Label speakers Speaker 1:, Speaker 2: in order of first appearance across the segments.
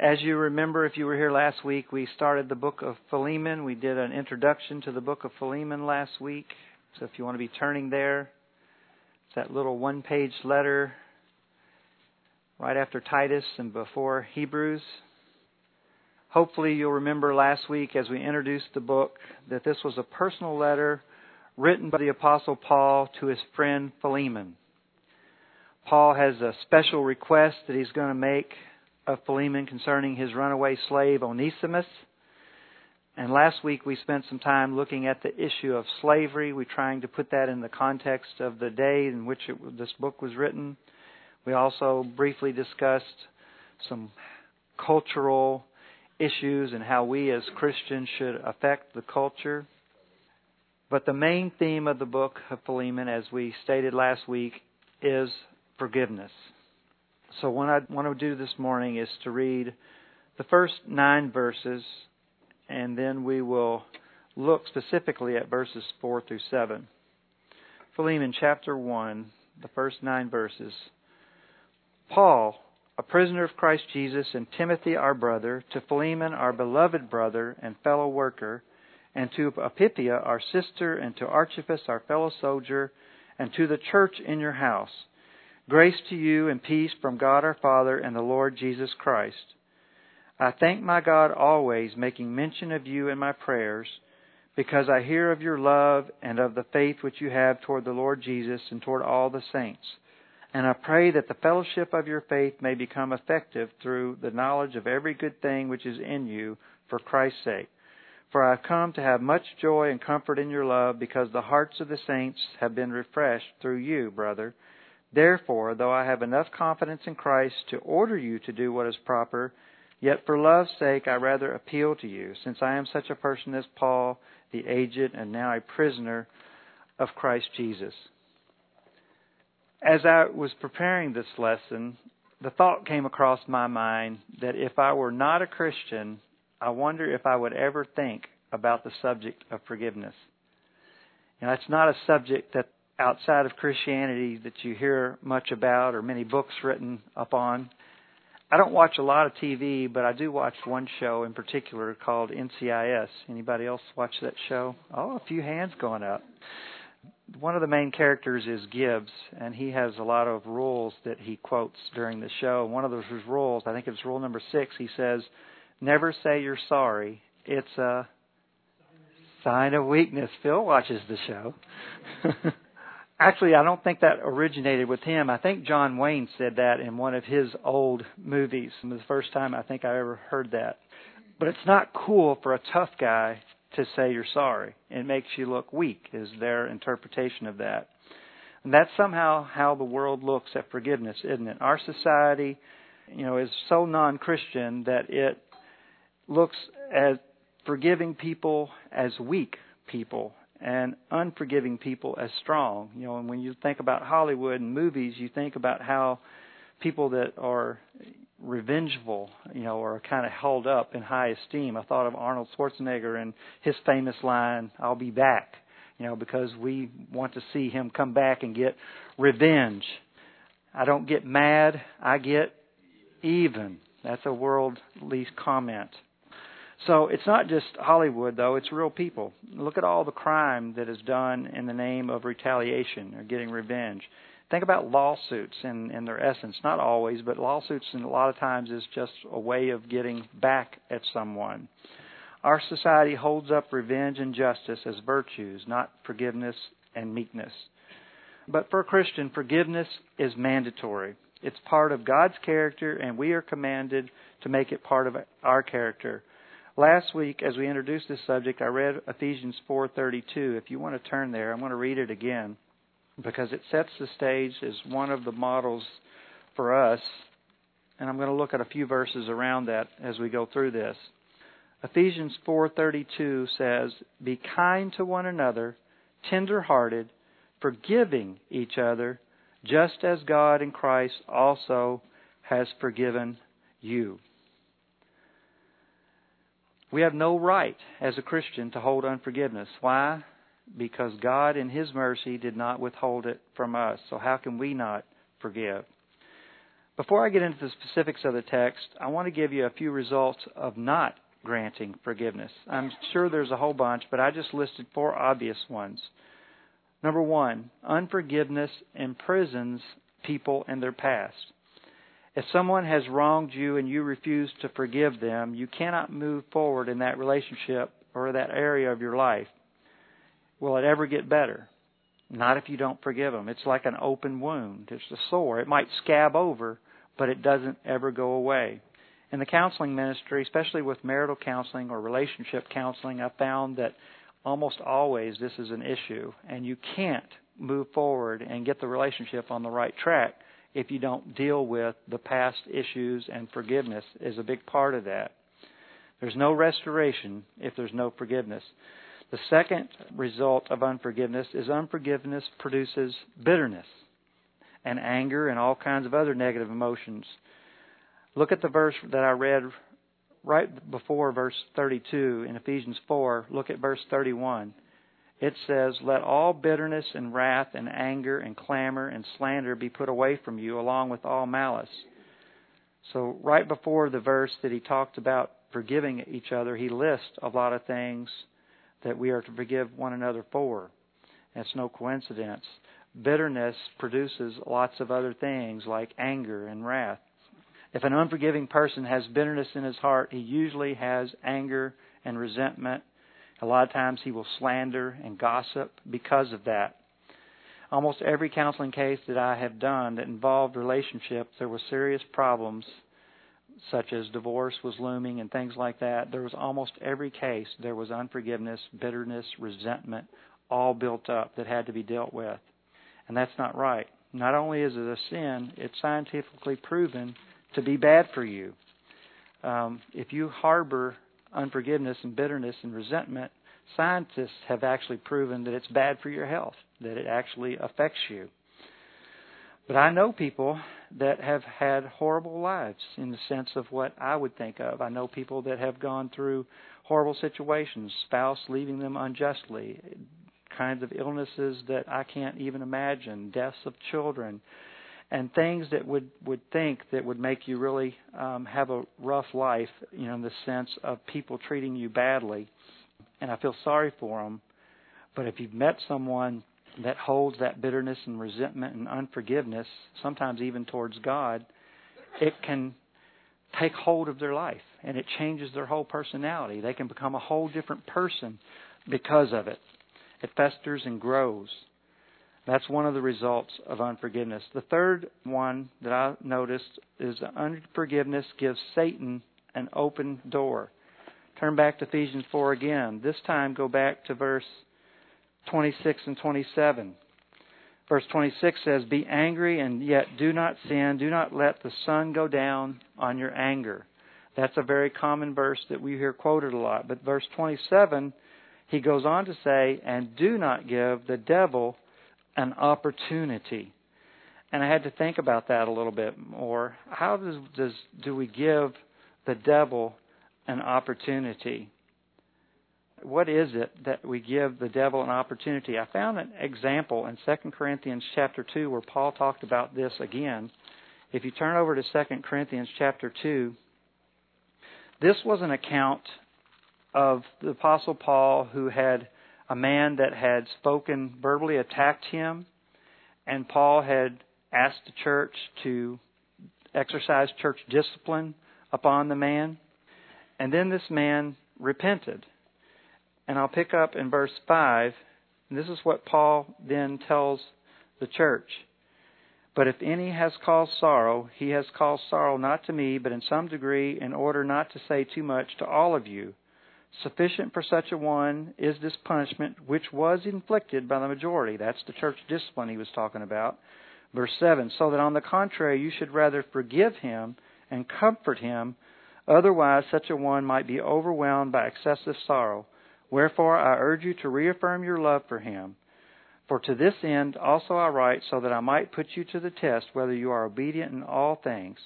Speaker 1: As you remember, if you were here last week, we started the book of Philemon. We did an introduction to the book of Philemon last week. So if you want to be turning there, it's that little one page letter right after Titus and before Hebrews. Hopefully, you'll remember last week as we introduced the book that this was a personal letter written by the Apostle Paul to his friend Philemon. Paul has a special request that he's going to make of Philemon concerning his runaway slave Onesimus. And last week we spent some time looking at the issue of slavery. We're trying to put that in the context of the day in which it, this book was written. We also briefly discussed some cultural issues and how we as Christians should affect the culture. But the main theme of the book of Philemon, as we stated last week, is forgiveness. So, what I want to do this morning is to read the first nine verses, and then we will look specifically at verses 4 through 7. Philemon chapter 1, the first nine verses. Paul, a prisoner of Christ Jesus, and Timothy, our brother, to Philemon, our beloved brother and fellow worker, and to Apphia, our sister, and to Archippus, our fellow soldier, and to the church in your house Grace to you and peace from God our Father and the Lord Jesus Christ. I thank my God always, making mention of you in my prayers, because I hear of your love and of the faith which you have toward the Lord Jesus and toward all the saints. And I pray that the fellowship of your faith may become effective through the knowledge of every good thing which is in you for Christ's sake. For I have come to have much joy and comfort in your love, because the hearts of the saints have been refreshed through you, brother. Therefore, though I have enough confidence in Christ to order you to do what is proper, yet for love's sake I rather appeal to you, since I am such a person as Paul, the aged and now a prisoner of Christ Jesus. As I was preparing this lesson, the thought came across my mind that if I were not a Christian, I wonder if I would ever think about the subject of forgiveness. And it's not a subject that outside of Christianity that you hear much about or many books written upon. I don't watch a lot of TV, but I do watch one show in particular called NCIS. Anybody else watch that show? Oh, a few hands going up. One of the main characters is Gibbs, and he has a lot of rules that he quotes during the show. One of those rules, I think it's rule number six, he says, Never say you're sorry. It's a sign of weakness. Phil watches the show. Actually, I don't think that originated with him. I think John Wayne said that in one of his old movies. It was the first time I think I ever heard that. But it's not cool for a tough guy to say you're sorry. It makes you look weak, is their interpretation of that. And that's somehow how the world looks at forgiveness, isn't it? Our society, you know, is so non-Christian that it looks at forgiving people as weak people and unforgiving people as strong. You know, and when you think about Hollywood and movies, you think about how people that are revengeful, you know, are kind of held up in high esteem. I thought of Arnold Schwarzenegger and his famous line, "I'll be back," you know, because we want to see him come back and get revenge. I don't get mad, I get even. That's a worldly comment. So it's not just Hollywood, though, it's real people. Look at all the crime that is done in the name of retaliation or getting revenge. Think about lawsuits in, in their essence. Not always, but lawsuits in a lot of times is just a way of getting back at someone. Our society holds up revenge and justice as virtues, not forgiveness and meekness. But for a Christian, forgiveness is mandatory. It's part of God's character, and we are commanded to make it part of our character. Last week, as we introduced this subject, I read Ephesians 4:32. If you want to turn there, I'm going to read it again because it sets the stage as one of the models for us, and I'm going to look at a few verses around that as we go through this. Ephesians 4:32 says, "Be kind to one another, tender-hearted, forgiving each other, just as God in Christ also has forgiven you." We have no right as a Christian to hold unforgiveness. Why? Because God, in His mercy, did not withhold it from us. So, how can we not forgive? Before I get into the specifics of the text, I want to give you a few results of not granting forgiveness. I'm sure there's a whole bunch, but I just listed four obvious ones. Number one, unforgiveness imprisons people in their past. If someone has wronged you and you refuse to forgive them, you cannot move forward in that relationship or that area of your life. Will it ever get better? Not if you don't forgive them. It's like an open wound. It's a sore. It might scab over, but it doesn't ever go away. In the counseling ministry, especially with marital counseling or relationship counseling, I found that almost always this is an issue, and you can't move forward and get the relationship on the right track if you don't deal with the past issues, and forgiveness is a big part of that. There's no restoration if there's no forgiveness. The second result of unforgiveness is unforgiveness produces bitterness and anger and all kinds of other negative emotions. Look at the verse that I read right before verse 32 in Ephesians 4. Look at verse 31. It says, Let all bitterness and wrath and anger and clamor and slander be put away from you, along with all malice. So, right before the verse that he talked about forgiving each other, he lists a lot of things that we are to forgive one another for. It's no coincidence. Bitterness produces lots of other things like anger and wrath. If an unforgiving person has bitterness in his heart, he usually has anger and resentment. A lot of times he will slander and gossip because of that. Almost every counseling case that I have done that involved relationships, there were serious problems such as divorce was looming and things like that, there was almost every case there was unforgiveness, bitterness, resentment, all built up that had to be dealt with. And that's not right. Not only is it a sin, it's scientifically proven to be bad for you. Um, if you harbor unforgiveness and bitterness and resentment, scientists have actually proven that it's bad for your health, that it actually affects you. But I know people that have had horrible lives in the sense of what I would think of. I know people that have gone through horrible situations, spouse leaving them unjustly, kinds of illnesses that I can't even imagine, deaths of children, and things that would would think that would make you really um, have a rough life, you know, in the sense of people treating you badly. And I feel sorry for them. But if you've met someone that holds that bitterness and resentment and unforgiveness, sometimes even towards God, it can take hold of their life and it changes their whole personality. They can become a whole different person because of it. It festers and grows. That's one of the results of unforgiveness. The third one that I noticed is unforgiveness gives Satan an open door. Turn back to Ephesians 4 again. This time go back to verse 26 and 27. Verse 26 says, Be angry and yet do not sin. Do not let the sun go down on your anger. That's a very common verse that we hear quoted a lot. But verse 27, he goes on to say, And do not give the devil an opportunity. And I had to think about that a little bit more. How does, does do we give the devil an opportunity? what is it that we give the devil an opportunity? I found an example in 2 Corinthians chapter 2 where Paul talked about this again. If you turn over to 2 Corinthians chapter 2, this was an account of the apostle Paul who had a man that had spoken verbally attacked him and Paul had asked the church to exercise church discipline upon the man. And then this man repented and I'll pick up in verse 5. And this is what Paul then tells the church. But if any has caused sorrow, he has caused sorrow not to me, but in some degree, in order not to say too much to all of you. Sufficient for such a one is this punishment which was inflicted by the majority. That's the church discipline he was talking about. Verse 7 So that on the contrary, you should rather forgive him and comfort him, otherwise, such a one might be overwhelmed by excessive sorrow. Wherefore I urge you to reaffirm your love for him. For to this end also I write, so that I might put you to the test whether you are obedient in all things.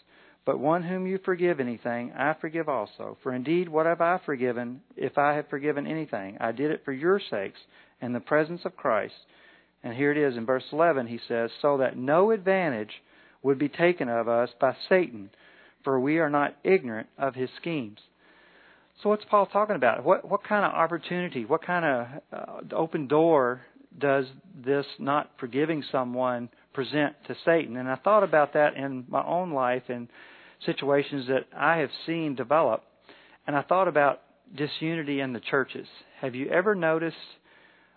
Speaker 1: But one whom you forgive anything, I forgive also. For indeed, what have I forgiven, if I have forgiven anything? I did it for your sakes, in the presence of Christ. And here it is in verse 11, he says, So that no advantage would be taken of us by Satan, for we are not ignorant of his schemes. So what's Paul talking about? What what kind of opportunity, what kind of uh, open door does this not forgiving someone present to Satan? And I thought about that in my own life and situations that I have seen develop, and I thought about disunity in the churches. Have you ever noticed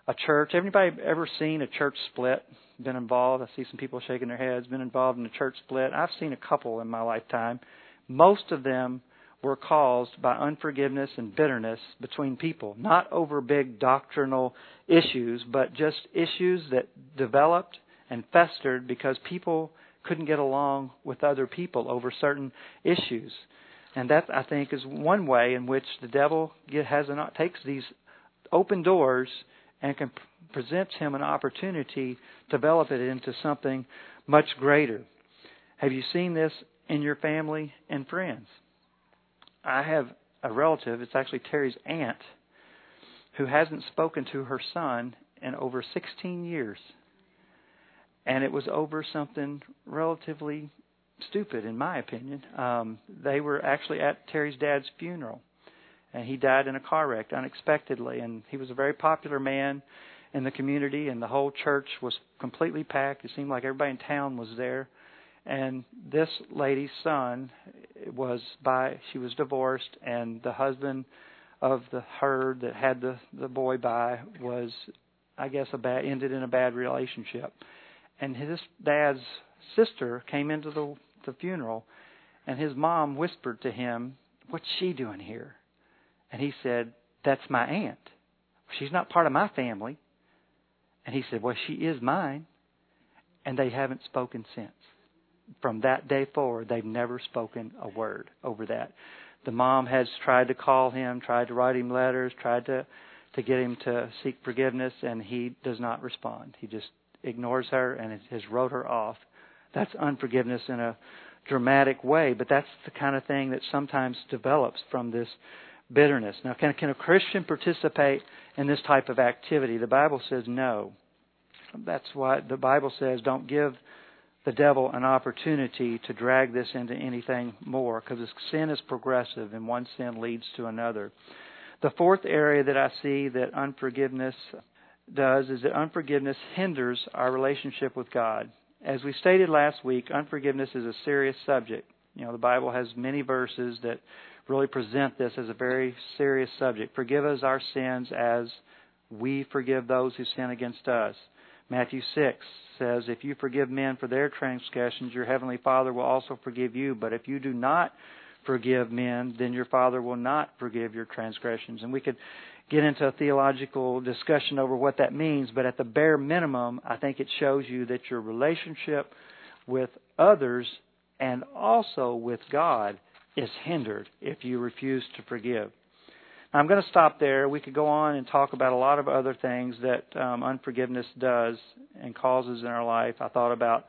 Speaker 1: a church? Anybody ever seen a church split? Been involved? I see some people shaking their heads. Been involved in a church split. I've seen a couple in my lifetime. Most of them were caused by unforgiveness and bitterness between people, not over big doctrinal issues, but just issues that developed and festered because people couldn't get along with other people over certain issues. And that, I think, is one way in which the devil has an, takes these open doors and can, presents him an opportunity to develop it into something much greater. Have you seen this in your family and friends? I have a relative, it's actually Terry's aunt, who hasn't spoken to her son in over 16 years. And it was over something relatively stupid, in my opinion. Um, they were actually at Terry's dad's funeral, and he died in a car wreck unexpectedly. And he was a very popular man in the community, and the whole church was completely packed. It seemed like everybody in town was there. And this lady's son was by she was divorced, and the husband of the her that had the the boy by was, I guess, a bad ended in a bad relationship. And his dad's sister came into the the funeral, and his mom whispered to him, "What's she doing here?" And he said, "That's my aunt. She's not part of my family." And he said, "Well, she is mine." And they haven't spoken since from that day forward, they've never spoken a word over that. The mom has tried to call him, tried to write him letters, tried to to get him to seek forgiveness, and he does not respond. He just ignores her and has wrote her off. That's unforgiveness in a dramatic way, but that's the kind of thing that sometimes develops from this bitterness. Now, can, can a Christian participate in this type of activity? The Bible says no. That's why the Bible says don't give the devil an opportunity to drag this into anything more because sin is progressive and one sin leads to another. The fourth area that I see that unforgiveness does is that unforgiveness hinders our relationship with God. As we stated last week, unforgiveness is a serious subject. You know, the Bible has many verses that really present this as a very serious subject. Forgive us our sins as we forgive those who sin against us. Matthew 6 says, If you forgive men for their transgressions, your heavenly Father will also forgive you. But if you do not forgive men, then your Father will not forgive your transgressions. And we could get into a theological discussion over what that means, but at the bare minimum, I think it shows you that your relationship with others and also with God is hindered if you refuse to forgive. I'm going to stop there. We could go on and talk about a lot of other things that um, unforgiveness does and causes in our life. I thought about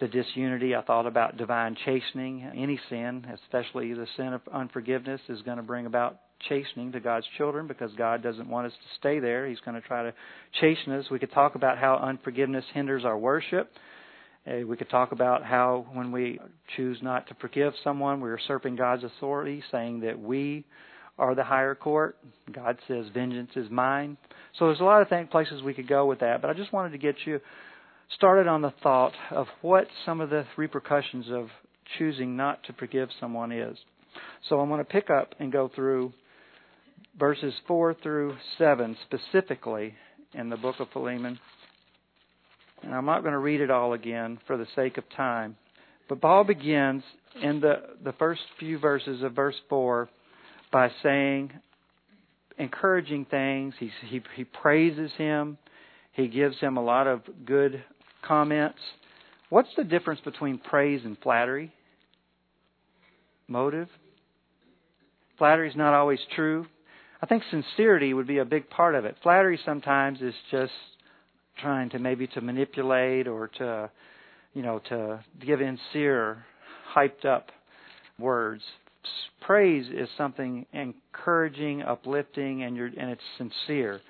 Speaker 1: the disunity. I thought about divine chastening. Any sin, especially the sin of unforgiveness, is going to bring about chastening to God's children because God doesn't want us to stay there. He's going to try to chasten us. We could talk about how unforgiveness hinders our worship. Uh, we could talk about how when we choose not to forgive someone, we're usurping God's authority, saying that we are the higher court. God says, "Vengeance is mine." So there's a lot of places we could go with that, but I just wanted to get you started on the thought of what some of the repercussions of choosing not to forgive someone is. So I'm going to pick up and go through verses 4 through 7 specifically in the book of Philemon. And I'm not going to read it all again for the sake of time. But Paul begins in the, the first few verses of verse 4 by saying encouraging things. He, he, he praises him. He gives him a lot of good comments. What's the difference between praise and flattery? Motive. Flattery is not always true. I think sincerity would be a big part of it. Flattery sometimes is just trying to maybe to manipulate or to, you know, to give sincere, hyped up words praise is something encouraging, uplifting, and, and it's sincere.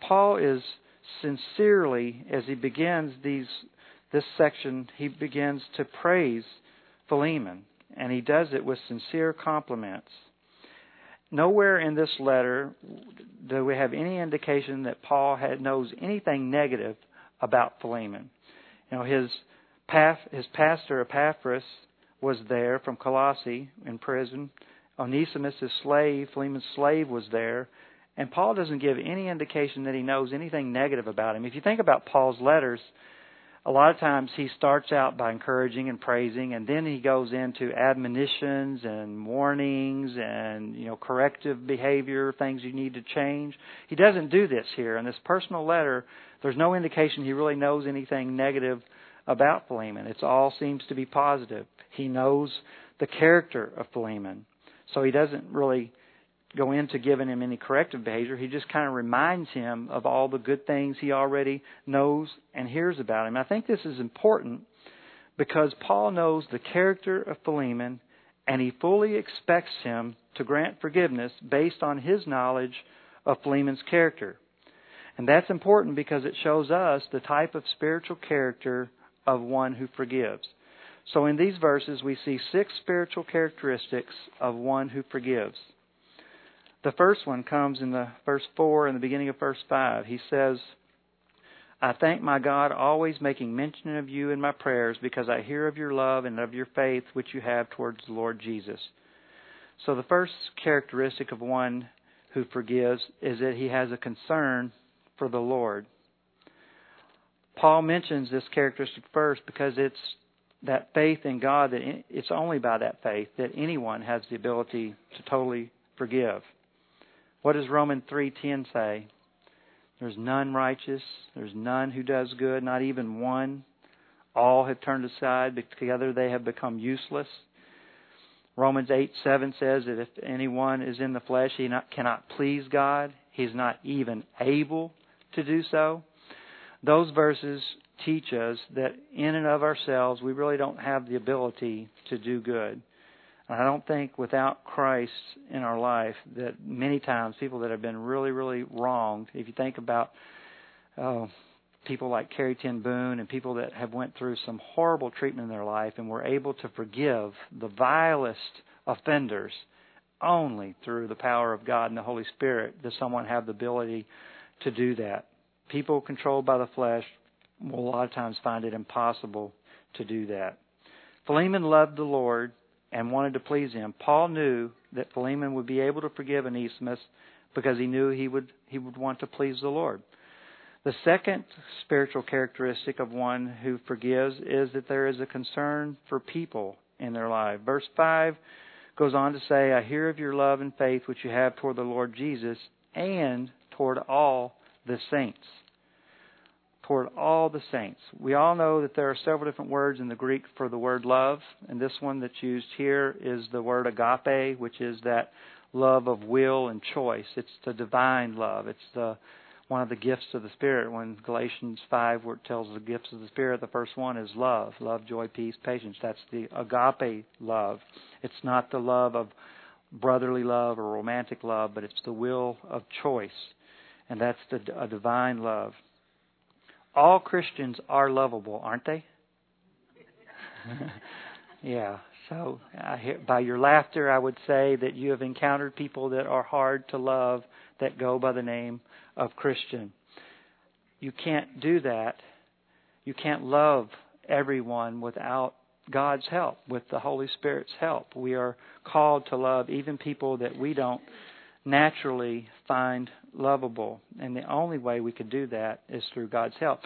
Speaker 1: Paul is sincerely, as he begins these this section, he begins to praise Philemon, and he does it with sincere compliments. Nowhere in this letter do we have any indication that Paul had, knows anything negative about Philemon. You know, his path, his pastor Epaphras was there from Colossae in prison. Onesimus, his slave, Philemon's slave, was there. And Paul doesn't give any indication that he knows anything negative about him. If you think about Paul's letters, a lot of times he starts out by encouraging and praising and then he goes into admonitions and warnings and you know corrective behavior things you need to change. He doesn't do this here. In this personal letter there's no indication he really knows anything negative about Philemon. It all seems to be positive. He knows the character of Philemon. So he doesn't really go into giving him any corrective behavior. He just kind of reminds him of all the good things he already knows and hears about him. I think this is important because Paul knows the character of Philemon and he fully expects him to grant forgiveness based on his knowledge of Philemon's character. And that's important because it shows us the type of spiritual character of one who forgives. So in these verses, we see six spiritual characteristics of one who forgives. The first one comes in the verse 4 and the beginning of verse 5. He says, I thank my God, always making mention of you in my prayers, because I hear of your love and of your faith which you have towards the Lord Jesus. So the first characteristic of one who forgives is that he has a concern for the Lord. Paul mentions this characteristic first because it's that faith in God that it's only by that faith that anyone has the ability to totally forgive. What does Romans 3:10 say? There's none righteous, there's none who does good, not even one. All have turned aside, together they have become useless. Romans 8:7 says that if anyone is in the flesh, he not, cannot please God. He's not even able to do so. Those verses teach us that in and of ourselves, we really don't have the ability to do good. I don't think without Christ in our life that many times people that have been really, really wronged, if you think about uh, people like Corrie ten Boom and people that have went through some horrible treatment in their life and were able to forgive the vilest offenders only through the power of God and the Holy Spirit does someone have the ability to do that. People controlled by the flesh will a lot of times find it impossible to do that. Philemon loved the Lord and wanted to please him. Paul knew that Philemon would be able to forgive Onesimus because he knew he would he would want to please the Lord. The second spiritual characteristic of one who forgives is that there is a concern for people in their life. Verse 5 goes on to say, I hear of your love and faith which you have toward the Lord Jesus and toward all the saints toward all the saints. We all know that there are several different words in the Greek for the word love, and this one that's used here is the word agape, which is that love of will and choice. It's the divine love. It's the one of the gifts of the Spirit. When Galatians 5 where it tells the gifts of the Spirit, the first one is love. Love, joy, peace, patience. That's the agape love. It's not the love of brotherly love or romantic love, but it's the will of choice. And that's the a divine love all Christians are lovable, aren't they? yeah. So, hear, by your laughter, I would say that you have encountered people that are hard to love that go by the name of Christian. You can't do that. You can't love everyone without God's help, with the Holy Spirit's help. We are called to love even people that we don't naturally find lovable. And the only way we could do that is through God's help.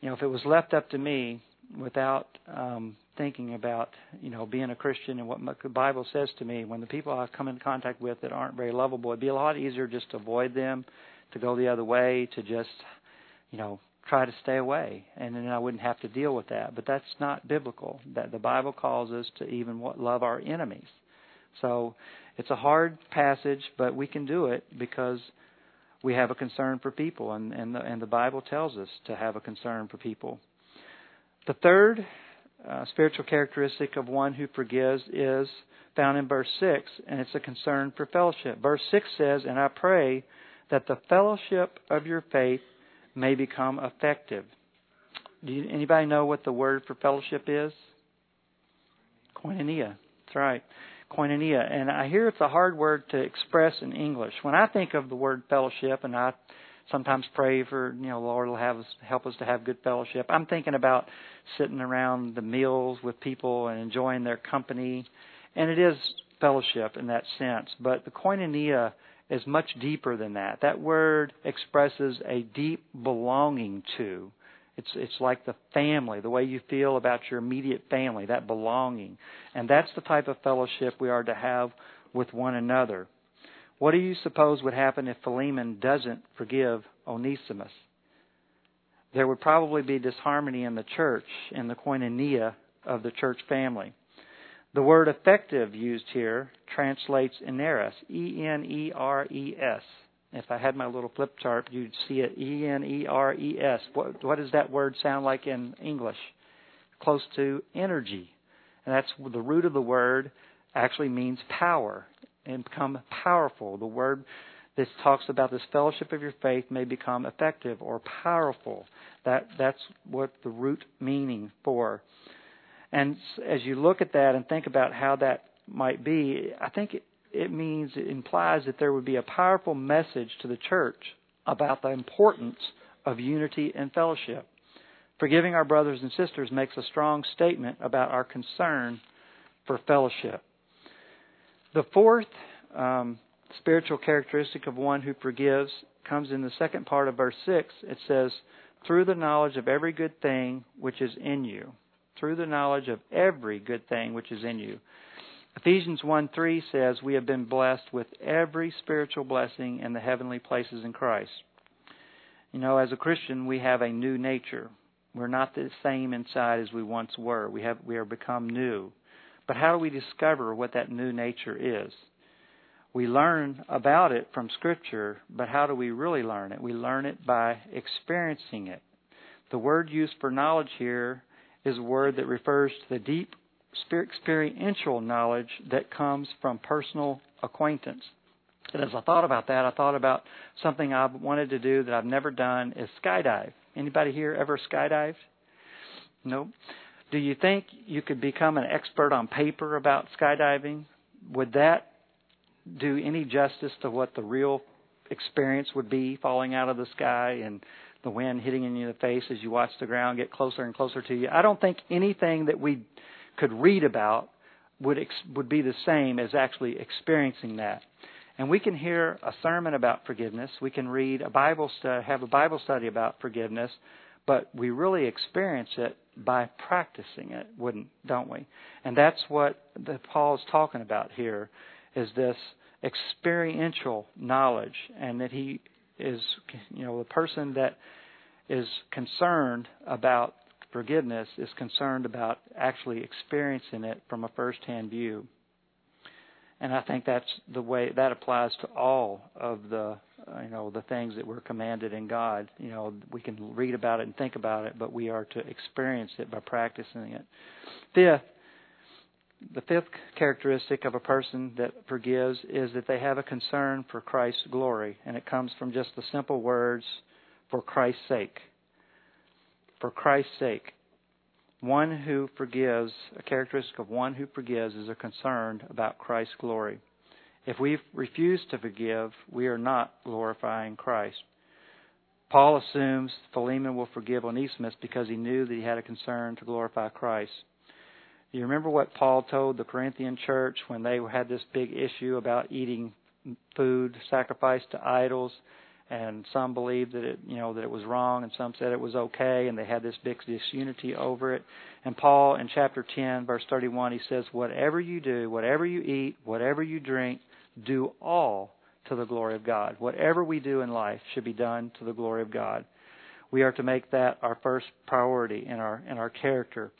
Speaker 1: You know, if it was left up to me without um, thinking about, you know, being a Christian and what the Bible says to me, when the people I come in contact with that aren't very lovable, it'd be a lot easier just to avoid them, to go the other way, to just, you know, try to stay away, and then I wouldn't have to deal with that. But that's not biblical. That the Bible calls us to even love our enemies. So it's a hard passage, but we can do it because we have a concern for people, and, and, the, and the Bible tells us to have a concern for people. The third uh, spiritual characteristic of one who forgives is found in verse 6, and it's a concern for fellowship. Verse 6 says, And I pray that the fellowship of your faith may become effective. Do you, anybody know what the word for fellowship is? Koinonia. That's right. Koinonia. And I hear it's a hard word to express in English. When I think of the word fellowship, and I sometimes pray for, you know, Lord will have us, help us to have good fellowship. I'm thinking about sitting around the meals with people and enjoying their company. And it is fellowship in that sense. But the koinonia is much deeper than that. That word expresses a deep belonging to. It's it's like the family, the way you feel about your immediate family, that belonging. And that's the type of fellowship we are to have with one another. What do you suppose would happen if Philemon doesn't forgive Onesimus? There would probably be disharmony in the church, in the koinonia of the church family. The word effective used here translates eneres, E N E R E S. If I had my little flip chart, you'd see it E N E R E S. What, what does that word sound like in English? Close to energy. And that's the root of the word actually means power and become powerful. The word that talks about this fellowship of your faith may become effective or powerful. That that's what the root meaning for. And as you look at that and think about how that might be, I think it, means, it implies that there would be a powerful message to the church about the importance of unity and fellowship. Forgiving our brothers and sisters makes a strong statement about our concern for fellowship. The fourth um, spiritual characteristic of one who forgives comes in the second part of verse 6. It says, through the knowledge of every good thing which is in you through the knowledge of every good thing which is in you. Ephesians 1 3 says, We have been blessed with every spiritual blessing in the heavenly places in Christ. You know, as a Christian, we have a new nature. We're not the same inside as we once were. We have we are become new. But how do we discover what that new nature is? We learn about it from Scripture, but how do we really learn it? We learn it by experiencing it. The word used for knowledge here is a word that refers to the deep experiential knowledge that comes from personal acquaintance. And as I thought about that, I thought about something I've wanted to do that I've never done is skydive. Anybody here ever skydived? No. Do you think you could become an expert on paper about skydiving? Would that do any justice to what the real experience would be falling out of the sky and the wind hitting in the face as you watch the ground get closer and closer to you. I don't think anything that we could read about would ex- would be the same as actually experiencing that. And we can hear a sermon about forgiveness. We can read a Bible study, have a Bible study about forgiveness, but we really experience it by practicing it, wouldn't don't we? And that's what the, Paul is talking about here is this experiential knowledge and that he is you know the person that is concerned about forgiveness is concerned about actually experiencing it from a first-hand view. And I think that's the way that applies to all of the uh, you know the things that we're commanded in God. You know, we can read about it and think about it, but we are to experience it by practicing it. Fifth, the fifth characteristic of a person that forgives is that they have a concern for Christ's glory, and it comes from just the simple words, for Christ's sake. For Christ's sake. One who forgives, a characteristic of one who forgives is a concern about Christ's glory. If we refuse to forgive, we are not glorifying Christ. Paul assumes Philemon will forgive Onesimus because he knew that he had a concern to glorify Christ. You remember what Paul told the Corinthian church when they had this big issue about eating food sacrificed to idols, and some believed that it, you know, that it was wrong, and some said it was okay, and they had this big disunity over it. And Paul, in chapter 10, verse 31, he says, "Whatever you do, whatever you eat, whatever you drink, do all to the glory of God. Whatever we do in life should be done to the glory of God. We are to make that our first priority in our in our character.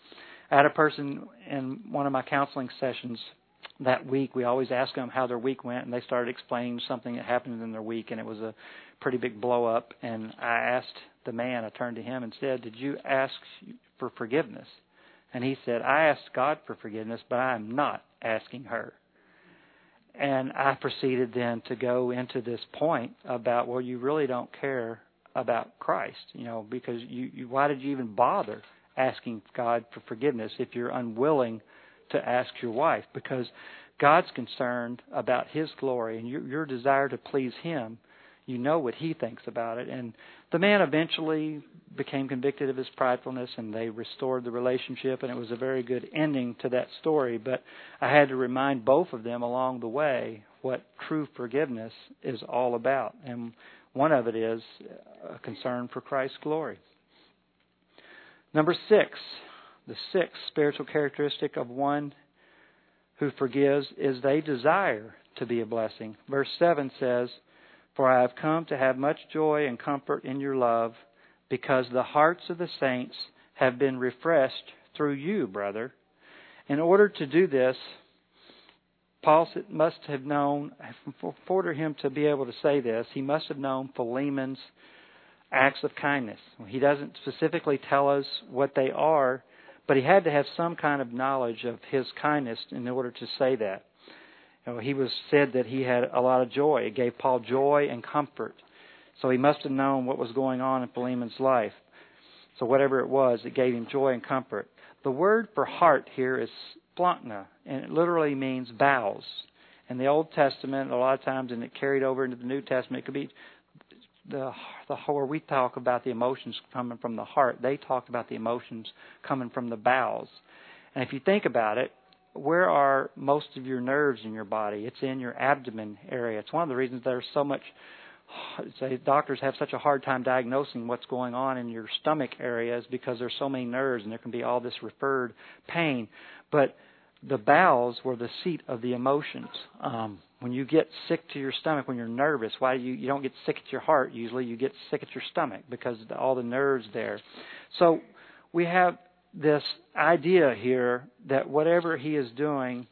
Speaker 1: I had a person in one of my counseling sessions that week. We always ask them how their week went, and they started explaining something that happened in their week, and it was a pretty big blow up. And I asked the man, I turned to him and said, Did you ask for forgiveness? And he said, I asked God for forgiveness, but I am not asking her. And I proceeded then to go into this point about, well, you really don't care about Christ. You know, because you, you why did you even bother asking God for forgiveness if you're unwilling to ask your wife? Because God's concerned about His glory and your, your desire to please Him. You know what He thinks about it, and the man eventually became convicted of his pridefulness and they restored the relationship and it was a very good ending to that story but i had to remind both of them along the way what true forgiveness is all about and one of it is a concern for christ's glory number 6 the sixth spiritual characteristic of one who forgives is they desire to be a blessing verse 7 says for I have come to have much joy and comfort in your love, because the hearts of the saints have been refreshed through you, brother. In order to do this, Paul must have known, for him to be able to say this, he must have known Philemon's acts of kindness. He doesn't specifically tell us what they are, but he had to have some kind of knowledge of his kindness in order to say that. You know, he was said that he had a lot of joy. It gave Paul joy and comfort. So he must have known what was going on in Philemon's life. So whatever it was, it gave him joy and comfort. The word for heart here is splachna, and it literally means bowels. In the Old Testament, a lot of times, and it carried over into the New Testament, it could be the the where we talk about the emotions coming from the heart. They talked about the emotions coming from the bowels. And if you think about it, where are most of your nerves in your body? It's in your abdomen area. It's one of the reasons there's so much say doctors have such a hard time diagnosing what's going on in your stomach areas because there's so many nerves and there can be all this referred pain. But the bowels were the seat of the emotions. Um, when you get sick to your stomach, when you're nervous, why do you you don't get sick at your heart? Usually, you get sick at your stomach because all the nerves there. So we have this idea here that whatever he is doing,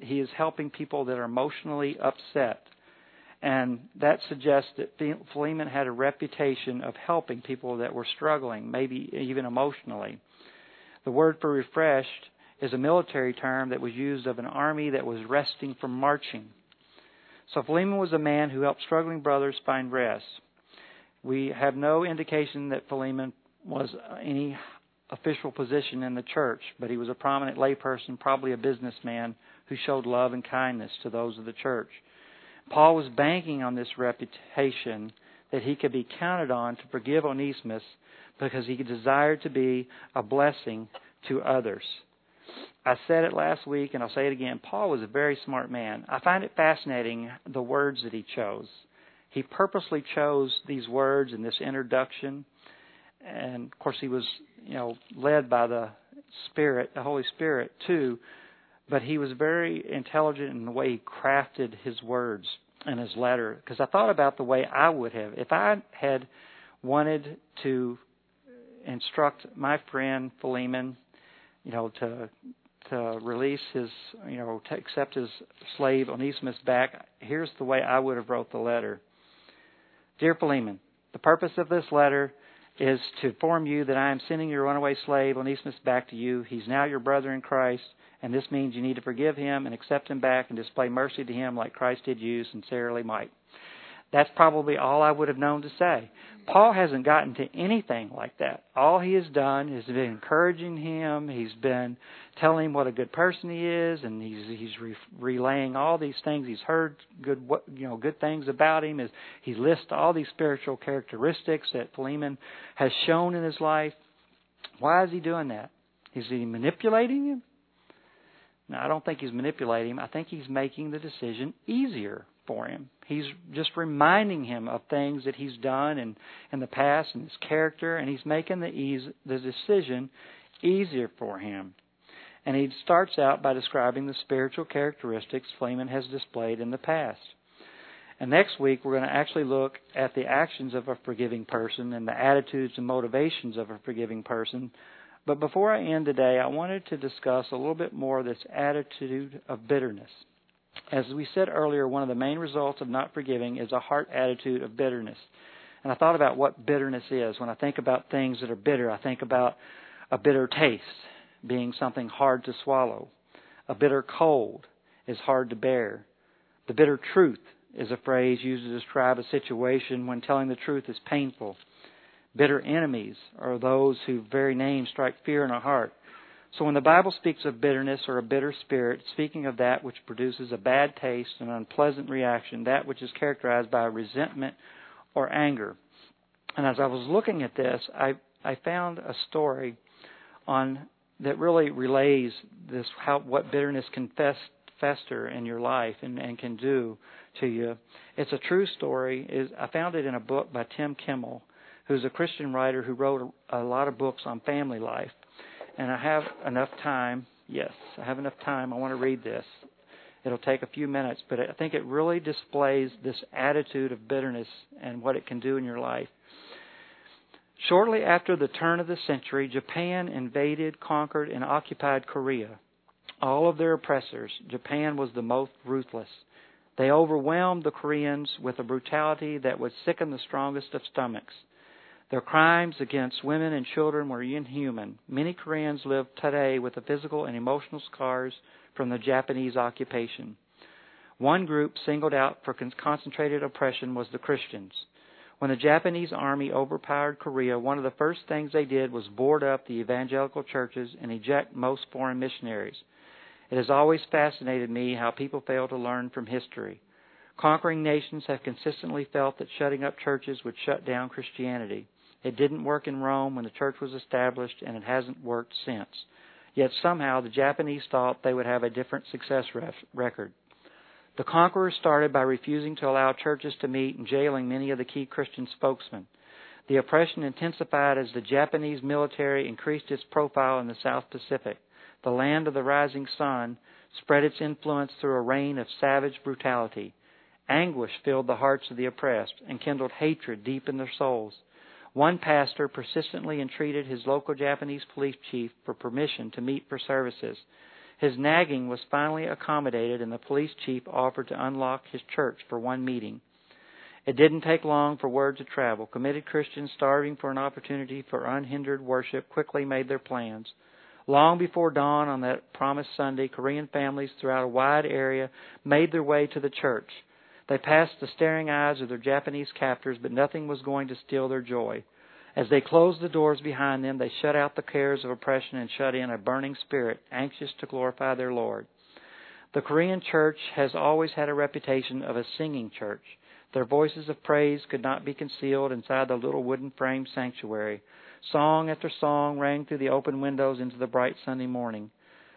Speaker 1: he is helping people that are emotionally upset. And that suggests that Philemon had a reputation of helping people that were struggling, maybe even emotionally. The word for refreshed is a military term that was used of an army that was resting from marching. So Philemon was a man who helped struggling brothers find rest. We have no indication that Philemon was any official position in the church, but he was a prominent layperson, probably a businessman who showed love and kindness to those of the church. Paul was banking on this reputation that he could be counted on to forgive Onesimus because he desired to be a blessing to others. I said it last week and I'll say it again. Paul was a very smart man. I find it fascinating the words that he chose. He purposely chose these words in this introduction and of course he was you know led by the spirit the holy spirit too but he was very intelligent in the way he crafted his words in his letter because i thought about the way i would have if i had wanted to instruct my friend philemon you know to to release his you know to accept his slave onesimus back here's the way i would have wrote the letter dear philemon the purpose of this letter is to inform you that I am sending your runaway slave Onesimus back to you. He's now your brother in Christ, and this means you need to forgive him and accept him back and display mercy to him like Christ did you, sincerely Mike. That's probably all I would have known to say. Paul hasn't gotten to anything like that. All he has done is been encouraging him. He's been telling him what a good person he is, and he's he's re- relaying all these things he's heard good you know good things about him. Is he lists all these spiritual characteristics that Philemon has shown in his life. Why is he doing that? Is he manipulating him? No, I don't think he's manipulating him. I think he's making the decision easier for him. He's just reminding him of things that he's done in, in the past and his character, and he's making the ease the decision easier for him. And he starts out by describing the spiritual characteristics Philemon has displayed in the past. And next week we're going to actually look at the actions of a forgiving person and the attitudes and motivations of a forgiving person. But before I end today, I wanted to discuss a little bit more this attitude of bitterness. As we said earlier, one of the main results of not forgiving is a heart attitude of bitterness. And I thought about what bitterness is. When I think about things that are bitter, I think about a bitter taste being something hard to swallow. A bitter cold is hard to bear. The bitter truth is a phrase used to describe a situation when telling the truth is painful. Bitter enemies are those whose very names strike fear in our heart. So when the Bible speaks of bitterness or a bitter spirit, speaking of that which produces a bad taste, an unpleasant reaction, that which is characterized by resentment or anger. And as I was looking at this, I, I found a story on that really relays this how what bitterness can fest, fester in your life and, and can do to you. It's a true story. Is I found it in a book by Tim Kimmel, who's a Christian writer who wrote a, a lot of books on family life. And I have enough time. Yes, I have enough time. I want to read this. It'll take a few minutes, but I think it really displays this attitude of bitterness and what it can do in your life. Shortly after the turn of the century, Japan invaded, conquered, and occupied Korea. All of their oppressors, Japan was the most ruthless. They overwhelmed the Koreans with a brutality that would sicken the strongest of stomachs. Their crimes against women and children were inhuman. Many Koreans live today with the physical and emotional scars from the Japanese occupation. One group singled out for concentrated oppression was the Christians. When the Japanese army overpowered Korea, one of the first things they did was board up the evangelical churches and eject most foreign missionaries. It has always fascinated me how people fail to learn from history. Conquering nations have consistently felt that shutting up churches would shut down Christianity. It didn't work in Rome when the church was established, and it hasn't worked since. Yet somehow the Japanese thought they would have a different success record. The conquerors started by refusing to allow churches to meet and jailing many of the key Christian spokesmen. The oppression intensified as the Japanese military increased its profile in the South Pacific. The land of the rising sun spread its influence through a reign of savage brutality. Anguish filled the hearts of the oppressed and kindled hatred deep in their souls. One pastor persistently entreated his local Japanese police chief for permission to meet for services. His nagging was finally accommodated, and the police chief offered to unlock his church for one meeting. It didn't take long for word to travel. Committed Christians starving for an opportunity for unhindered worship quickly made their plans. Long before dawn on that promised Sunday, Korean families throughout a wide area made their way to the church. They passed the staring eyes of their Japanese captors, but nothing was going to steal their joy. As they closed the doors behind them, they shut out the cares of oppression and shut in a burning spirit, anxious to glorify their Lord. The Korean church has always had a reputation of a singing church. Their voices of praise could not be concealed inside the little wooden framed sanctuary. Song after song rang through the open windows into the bright Sunday morning.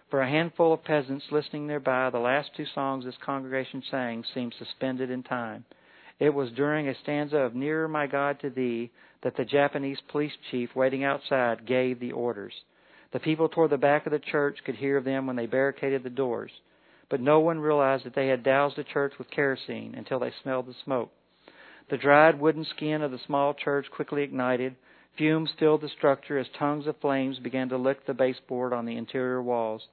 Speaker 1: For a handful of peasants listening nearby, the last two songs this congregation sang seemed suspended in time. It was during a stanza of Nearer My God to Thee that the Japanese police chief waiting outside gave the orders. The people toward the back of the church could hear them when they barricaded the doors, but no one realized that they had doused the church with kerosene until they smelled the smoke. The dried wooden skin of the small church quickly ignited. Fumes filled the structure as tongues of flames began to lick the baseboard on the interior walls.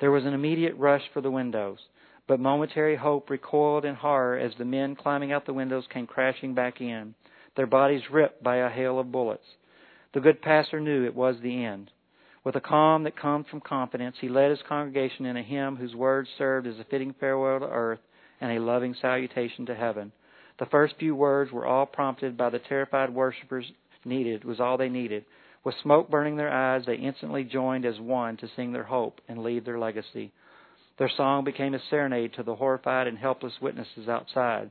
Speaker 1: There was an immediate rush for the windows, but momentary hope recoiled in horror as the men climbing out the windows came crashing back in their bodies ripped by a hail of bullets. The good pastor knew it was the end. With a calm that comes from confidence, he led his congregation in a hymn whose words served as a fitting farewell to earth and a loving salutation to heaven. The first few words were all prompted by the terrified worshippers needed, was all they needed. With smoke burning their eyes, they instantly joined as one to sing their hope and leave their legacy. Their song became a serenade to the horrified and helpless witnesses outside.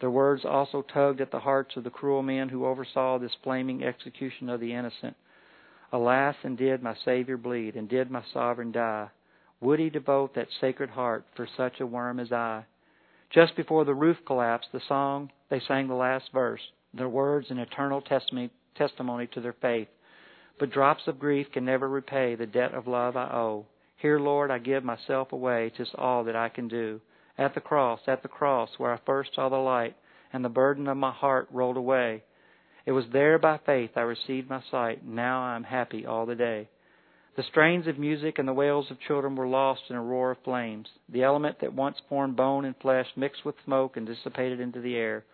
Speaker 1: Their words also tugged at the hearts of the cruel men who oversaw this flaming execution of the innocent. Alas, and did my Savior bleed, and did my Sovereign die? Would he devote that sacred heart for such a worm as I? Just before the roof collapsed, the song they sang the last verse, their words an eternal testimony, testimony to their faith. But drops of grief can never repay the debt of love I owe. Here, Lord, I give myself away, 'tis all that I can do. At the cross, at the cross, where I first saw the light, and the burden of my heart rolled away. It was there by faith I received my sight. Now I am happy all the day. The strains of music and the wails of children were lost in a roar of flames. The element that once formed bone and flesh mixed with smoke and dissipated into the air.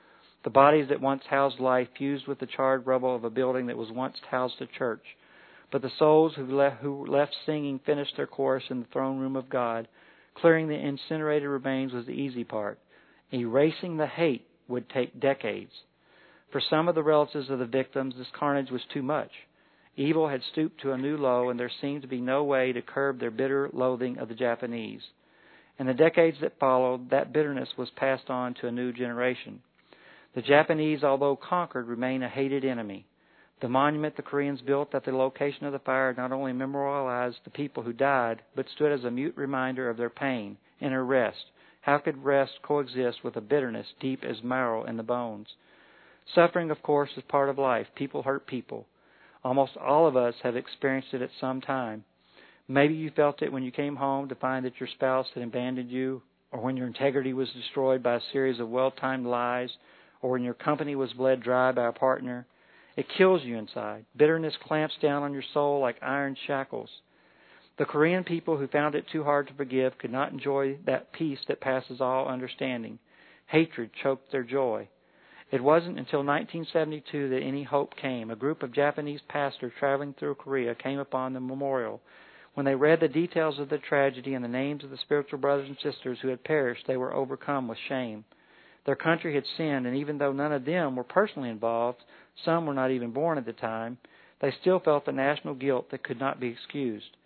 Speaker 1: The bodies that once housed life fused with the charred rubble of a building that was once housed a church. But the souls who left, who left singing finished their chorus in the throne room of God. Clearing the incinerated remains was the easy part. Erasing the hate would take decades. For some of the relatives of the victims, this carnage was too much. Evil had stooped to a new low, and there seemed to be no way to curb their bitter loathing of the Japanese. In the decades that followed, that bitterness was passed on to a new generation. The Japanese, although conquered, remain a hated enemy. The monument the Koreans built at the location of the fire not only memorialized the people who died, but stood as a mute reminder of their pain, inner rest. How could rest coexist with a bitterness deep as marrow in the bones? Suffering, of course, is part of life. People hurt people. Almost all of us have experienced it at some time. Maybe you felt it when you came home to find that your spouse had abandoned you, or when your integrity was destroyed by a series of well timed lies, or when your company was bled dry by a partner. It kills you inside. Bitterness clamps down on your soul like iron shackles. The Korean people who found it too hard to forgive could not enjoy that peace that passes all understanding. Hatred choked their joy. It wasn't until 1972 that any hope came. A group of Japanese pastors traveling through Korea came upon the memorial when they read the details of the tragedy and the names of the spiritual brothers and sisters who had perished, they were overcome with shame. Their country had sinned, and even though none of them were personally involved, some were not even born at the time, they still felt the national guilt that could not be excused.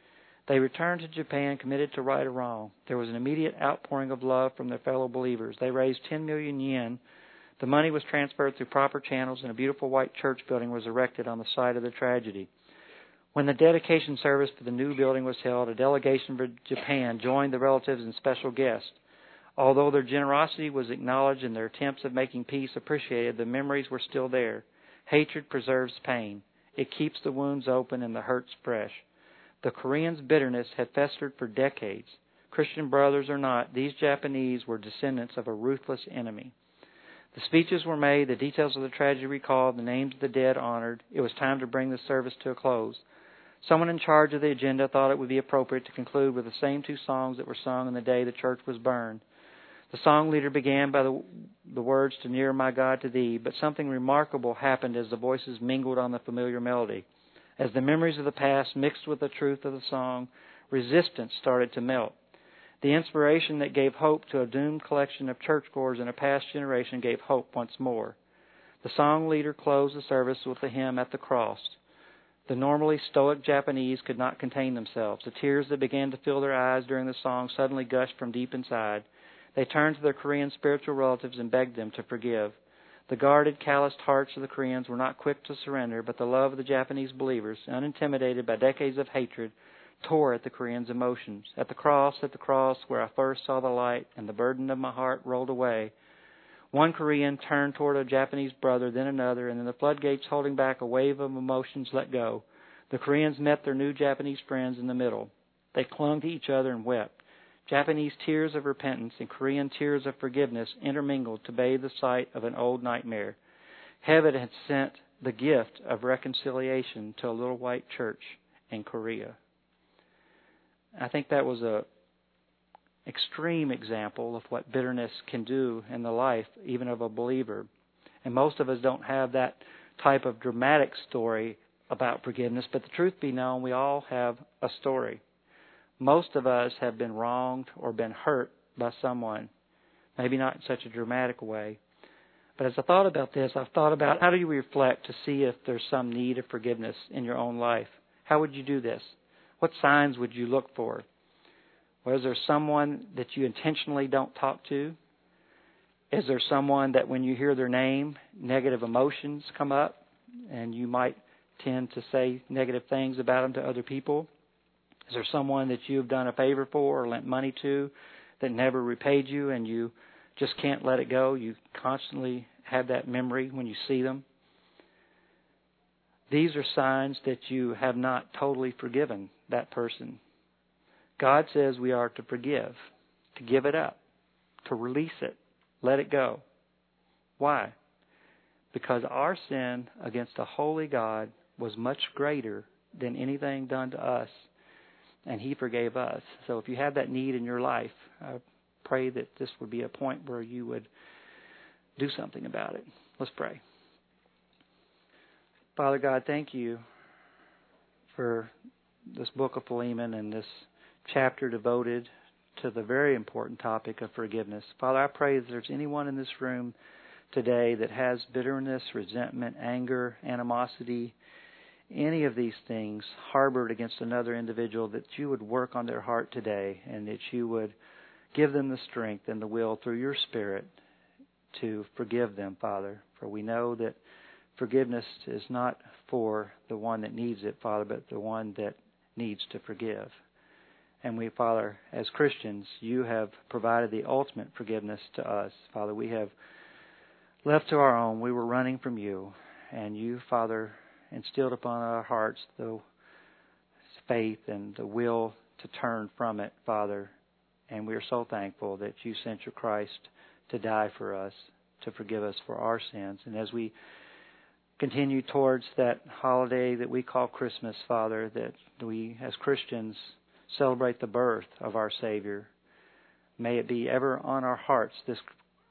Speaker 1: They returned to Japan committed to right or wrong. There was an immediate outpouring of love from their fellow believers. They raised 10 million yen. The money was transferred through proper channels, and a beautiful white church building was erected on the site of the tragedy. When the dedication service for the new building was held, a delegation from Japan joined the relatives and special guests. Although their generosity was acknowledged and their attempts of making peace appreciated, the memories were still there. Hatred preserves pain. It keeps the wounds open and the hurts fresh. The Koreans' bitterness had festered for decades. Christian brothers or not, these Japanese were descendants of a ruthless enemy. The speeches were made, the details of the tragedy recalled, the names of the dead honored. It was time to bring the service to a close. Someone in charge of the agenda thought it would be appropriate to conclude with the same two songs that were sung on the day the church was burned. The song leader began by the, the words to Near My God to Thee, but something remarkable happened as the voices mingled on the familiar melody. As the memories of the past mixed with the truth of the song, resistance started to melt. The inspiration that gave hope to a doomed collection of churchgoers in a past generation gave hope once more. The song leader closed the service with the hymn At the Cross. The normally stoic Japanese could not contain themselves. The tears that began to fill their eyes during the song suddenly gushed from deep inside. They turned to their Korean spiritual relatives and begged them to forgive. The guarded, calloused hearts of the Koreans were not quick to surrender, but the love of the Japanese believers, unintimidated by decades of hatred, tore at the Koreans' emotions. At the cross, at the cross, where I first saw the light, and the burden of my heart rolled away, one Korean turned toward a Japanese brother, then another, and then the floodgates holding back a wave of emotions let go. The Koreans met their new Japanese friends in the middle. They clung to each other and wept. Japanese tears of repentance and Korean tears of forgiveness intermingled to bathe the site of an old nightmare. Heaven had sent the gift of reconciliation to a little white church in Korea. I think that was a extreme example of what bitterness can do in the life, even of a believer. And most of us don't have that type of dramatic story about forgiveness, but the truth be known, we all have a story. Most of us have been wronged or been hurt by someone, maybe not in such a dramatic way. But as I thought about this, I've thought about how do you reflect to see if there's some need of forgiveness in your own life? How would you do this? What signs would you look for? Or is there someone that you intentionally don't talk to? Is there someone that when you hear their name, negative emotions come up and you might tend to say negative things about them to other people? Is there someone that you have done a favor for or lent money to that never repaid you and you just can't let it go? You constantly have that memory when you see them. These are signs that you have not totally forgiven that person. God says we are to forgive, to give it up, to release it, let it go. Why? Because our sin against a holy God was much greater than anything done to us, and He forgave us. So if you have that need in your life, I pray that this would be a point where you would do something about it. Let's pray. Father God, thank you for this book of Philemon and this chapter devoted to the very important topic of forgiveness. Father, I pray that there's anyone in this room today that has bitterness, resentment, anger, animosity, any of these things harbored against another individual, that you would work on their heart today and that you would give them the strength and the will through your Spirit to forgive them, Father. For we know that forgiveness is not for the one that needs it, Father, but the one that needs to forgive. And we, Father, as Christians, you have provided the ultimate forgiveness to us. Father, we have left to our own, we were running from you, and you, Father, instilled upon our hearts the faith and the will to turn from it, Father. And we are so thankful that you sent your Christ to die for us, to forgive us for our sins. And as we continue towards that holiday that we call Christmas, Father, that we as Christians celebrate the birth of our Savior, may it be ever on our hearts this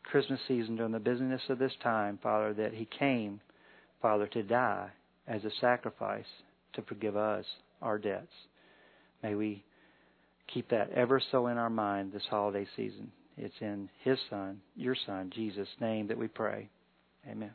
Speaker 1: Christmas season during the busyness of this time, Father, that He came, Father, to die as a sacrifice to forgive us our debts. May we keep that ever so in our mind this holiday season. It's in His Son, your Son, Jesus' name that we pray. Amen.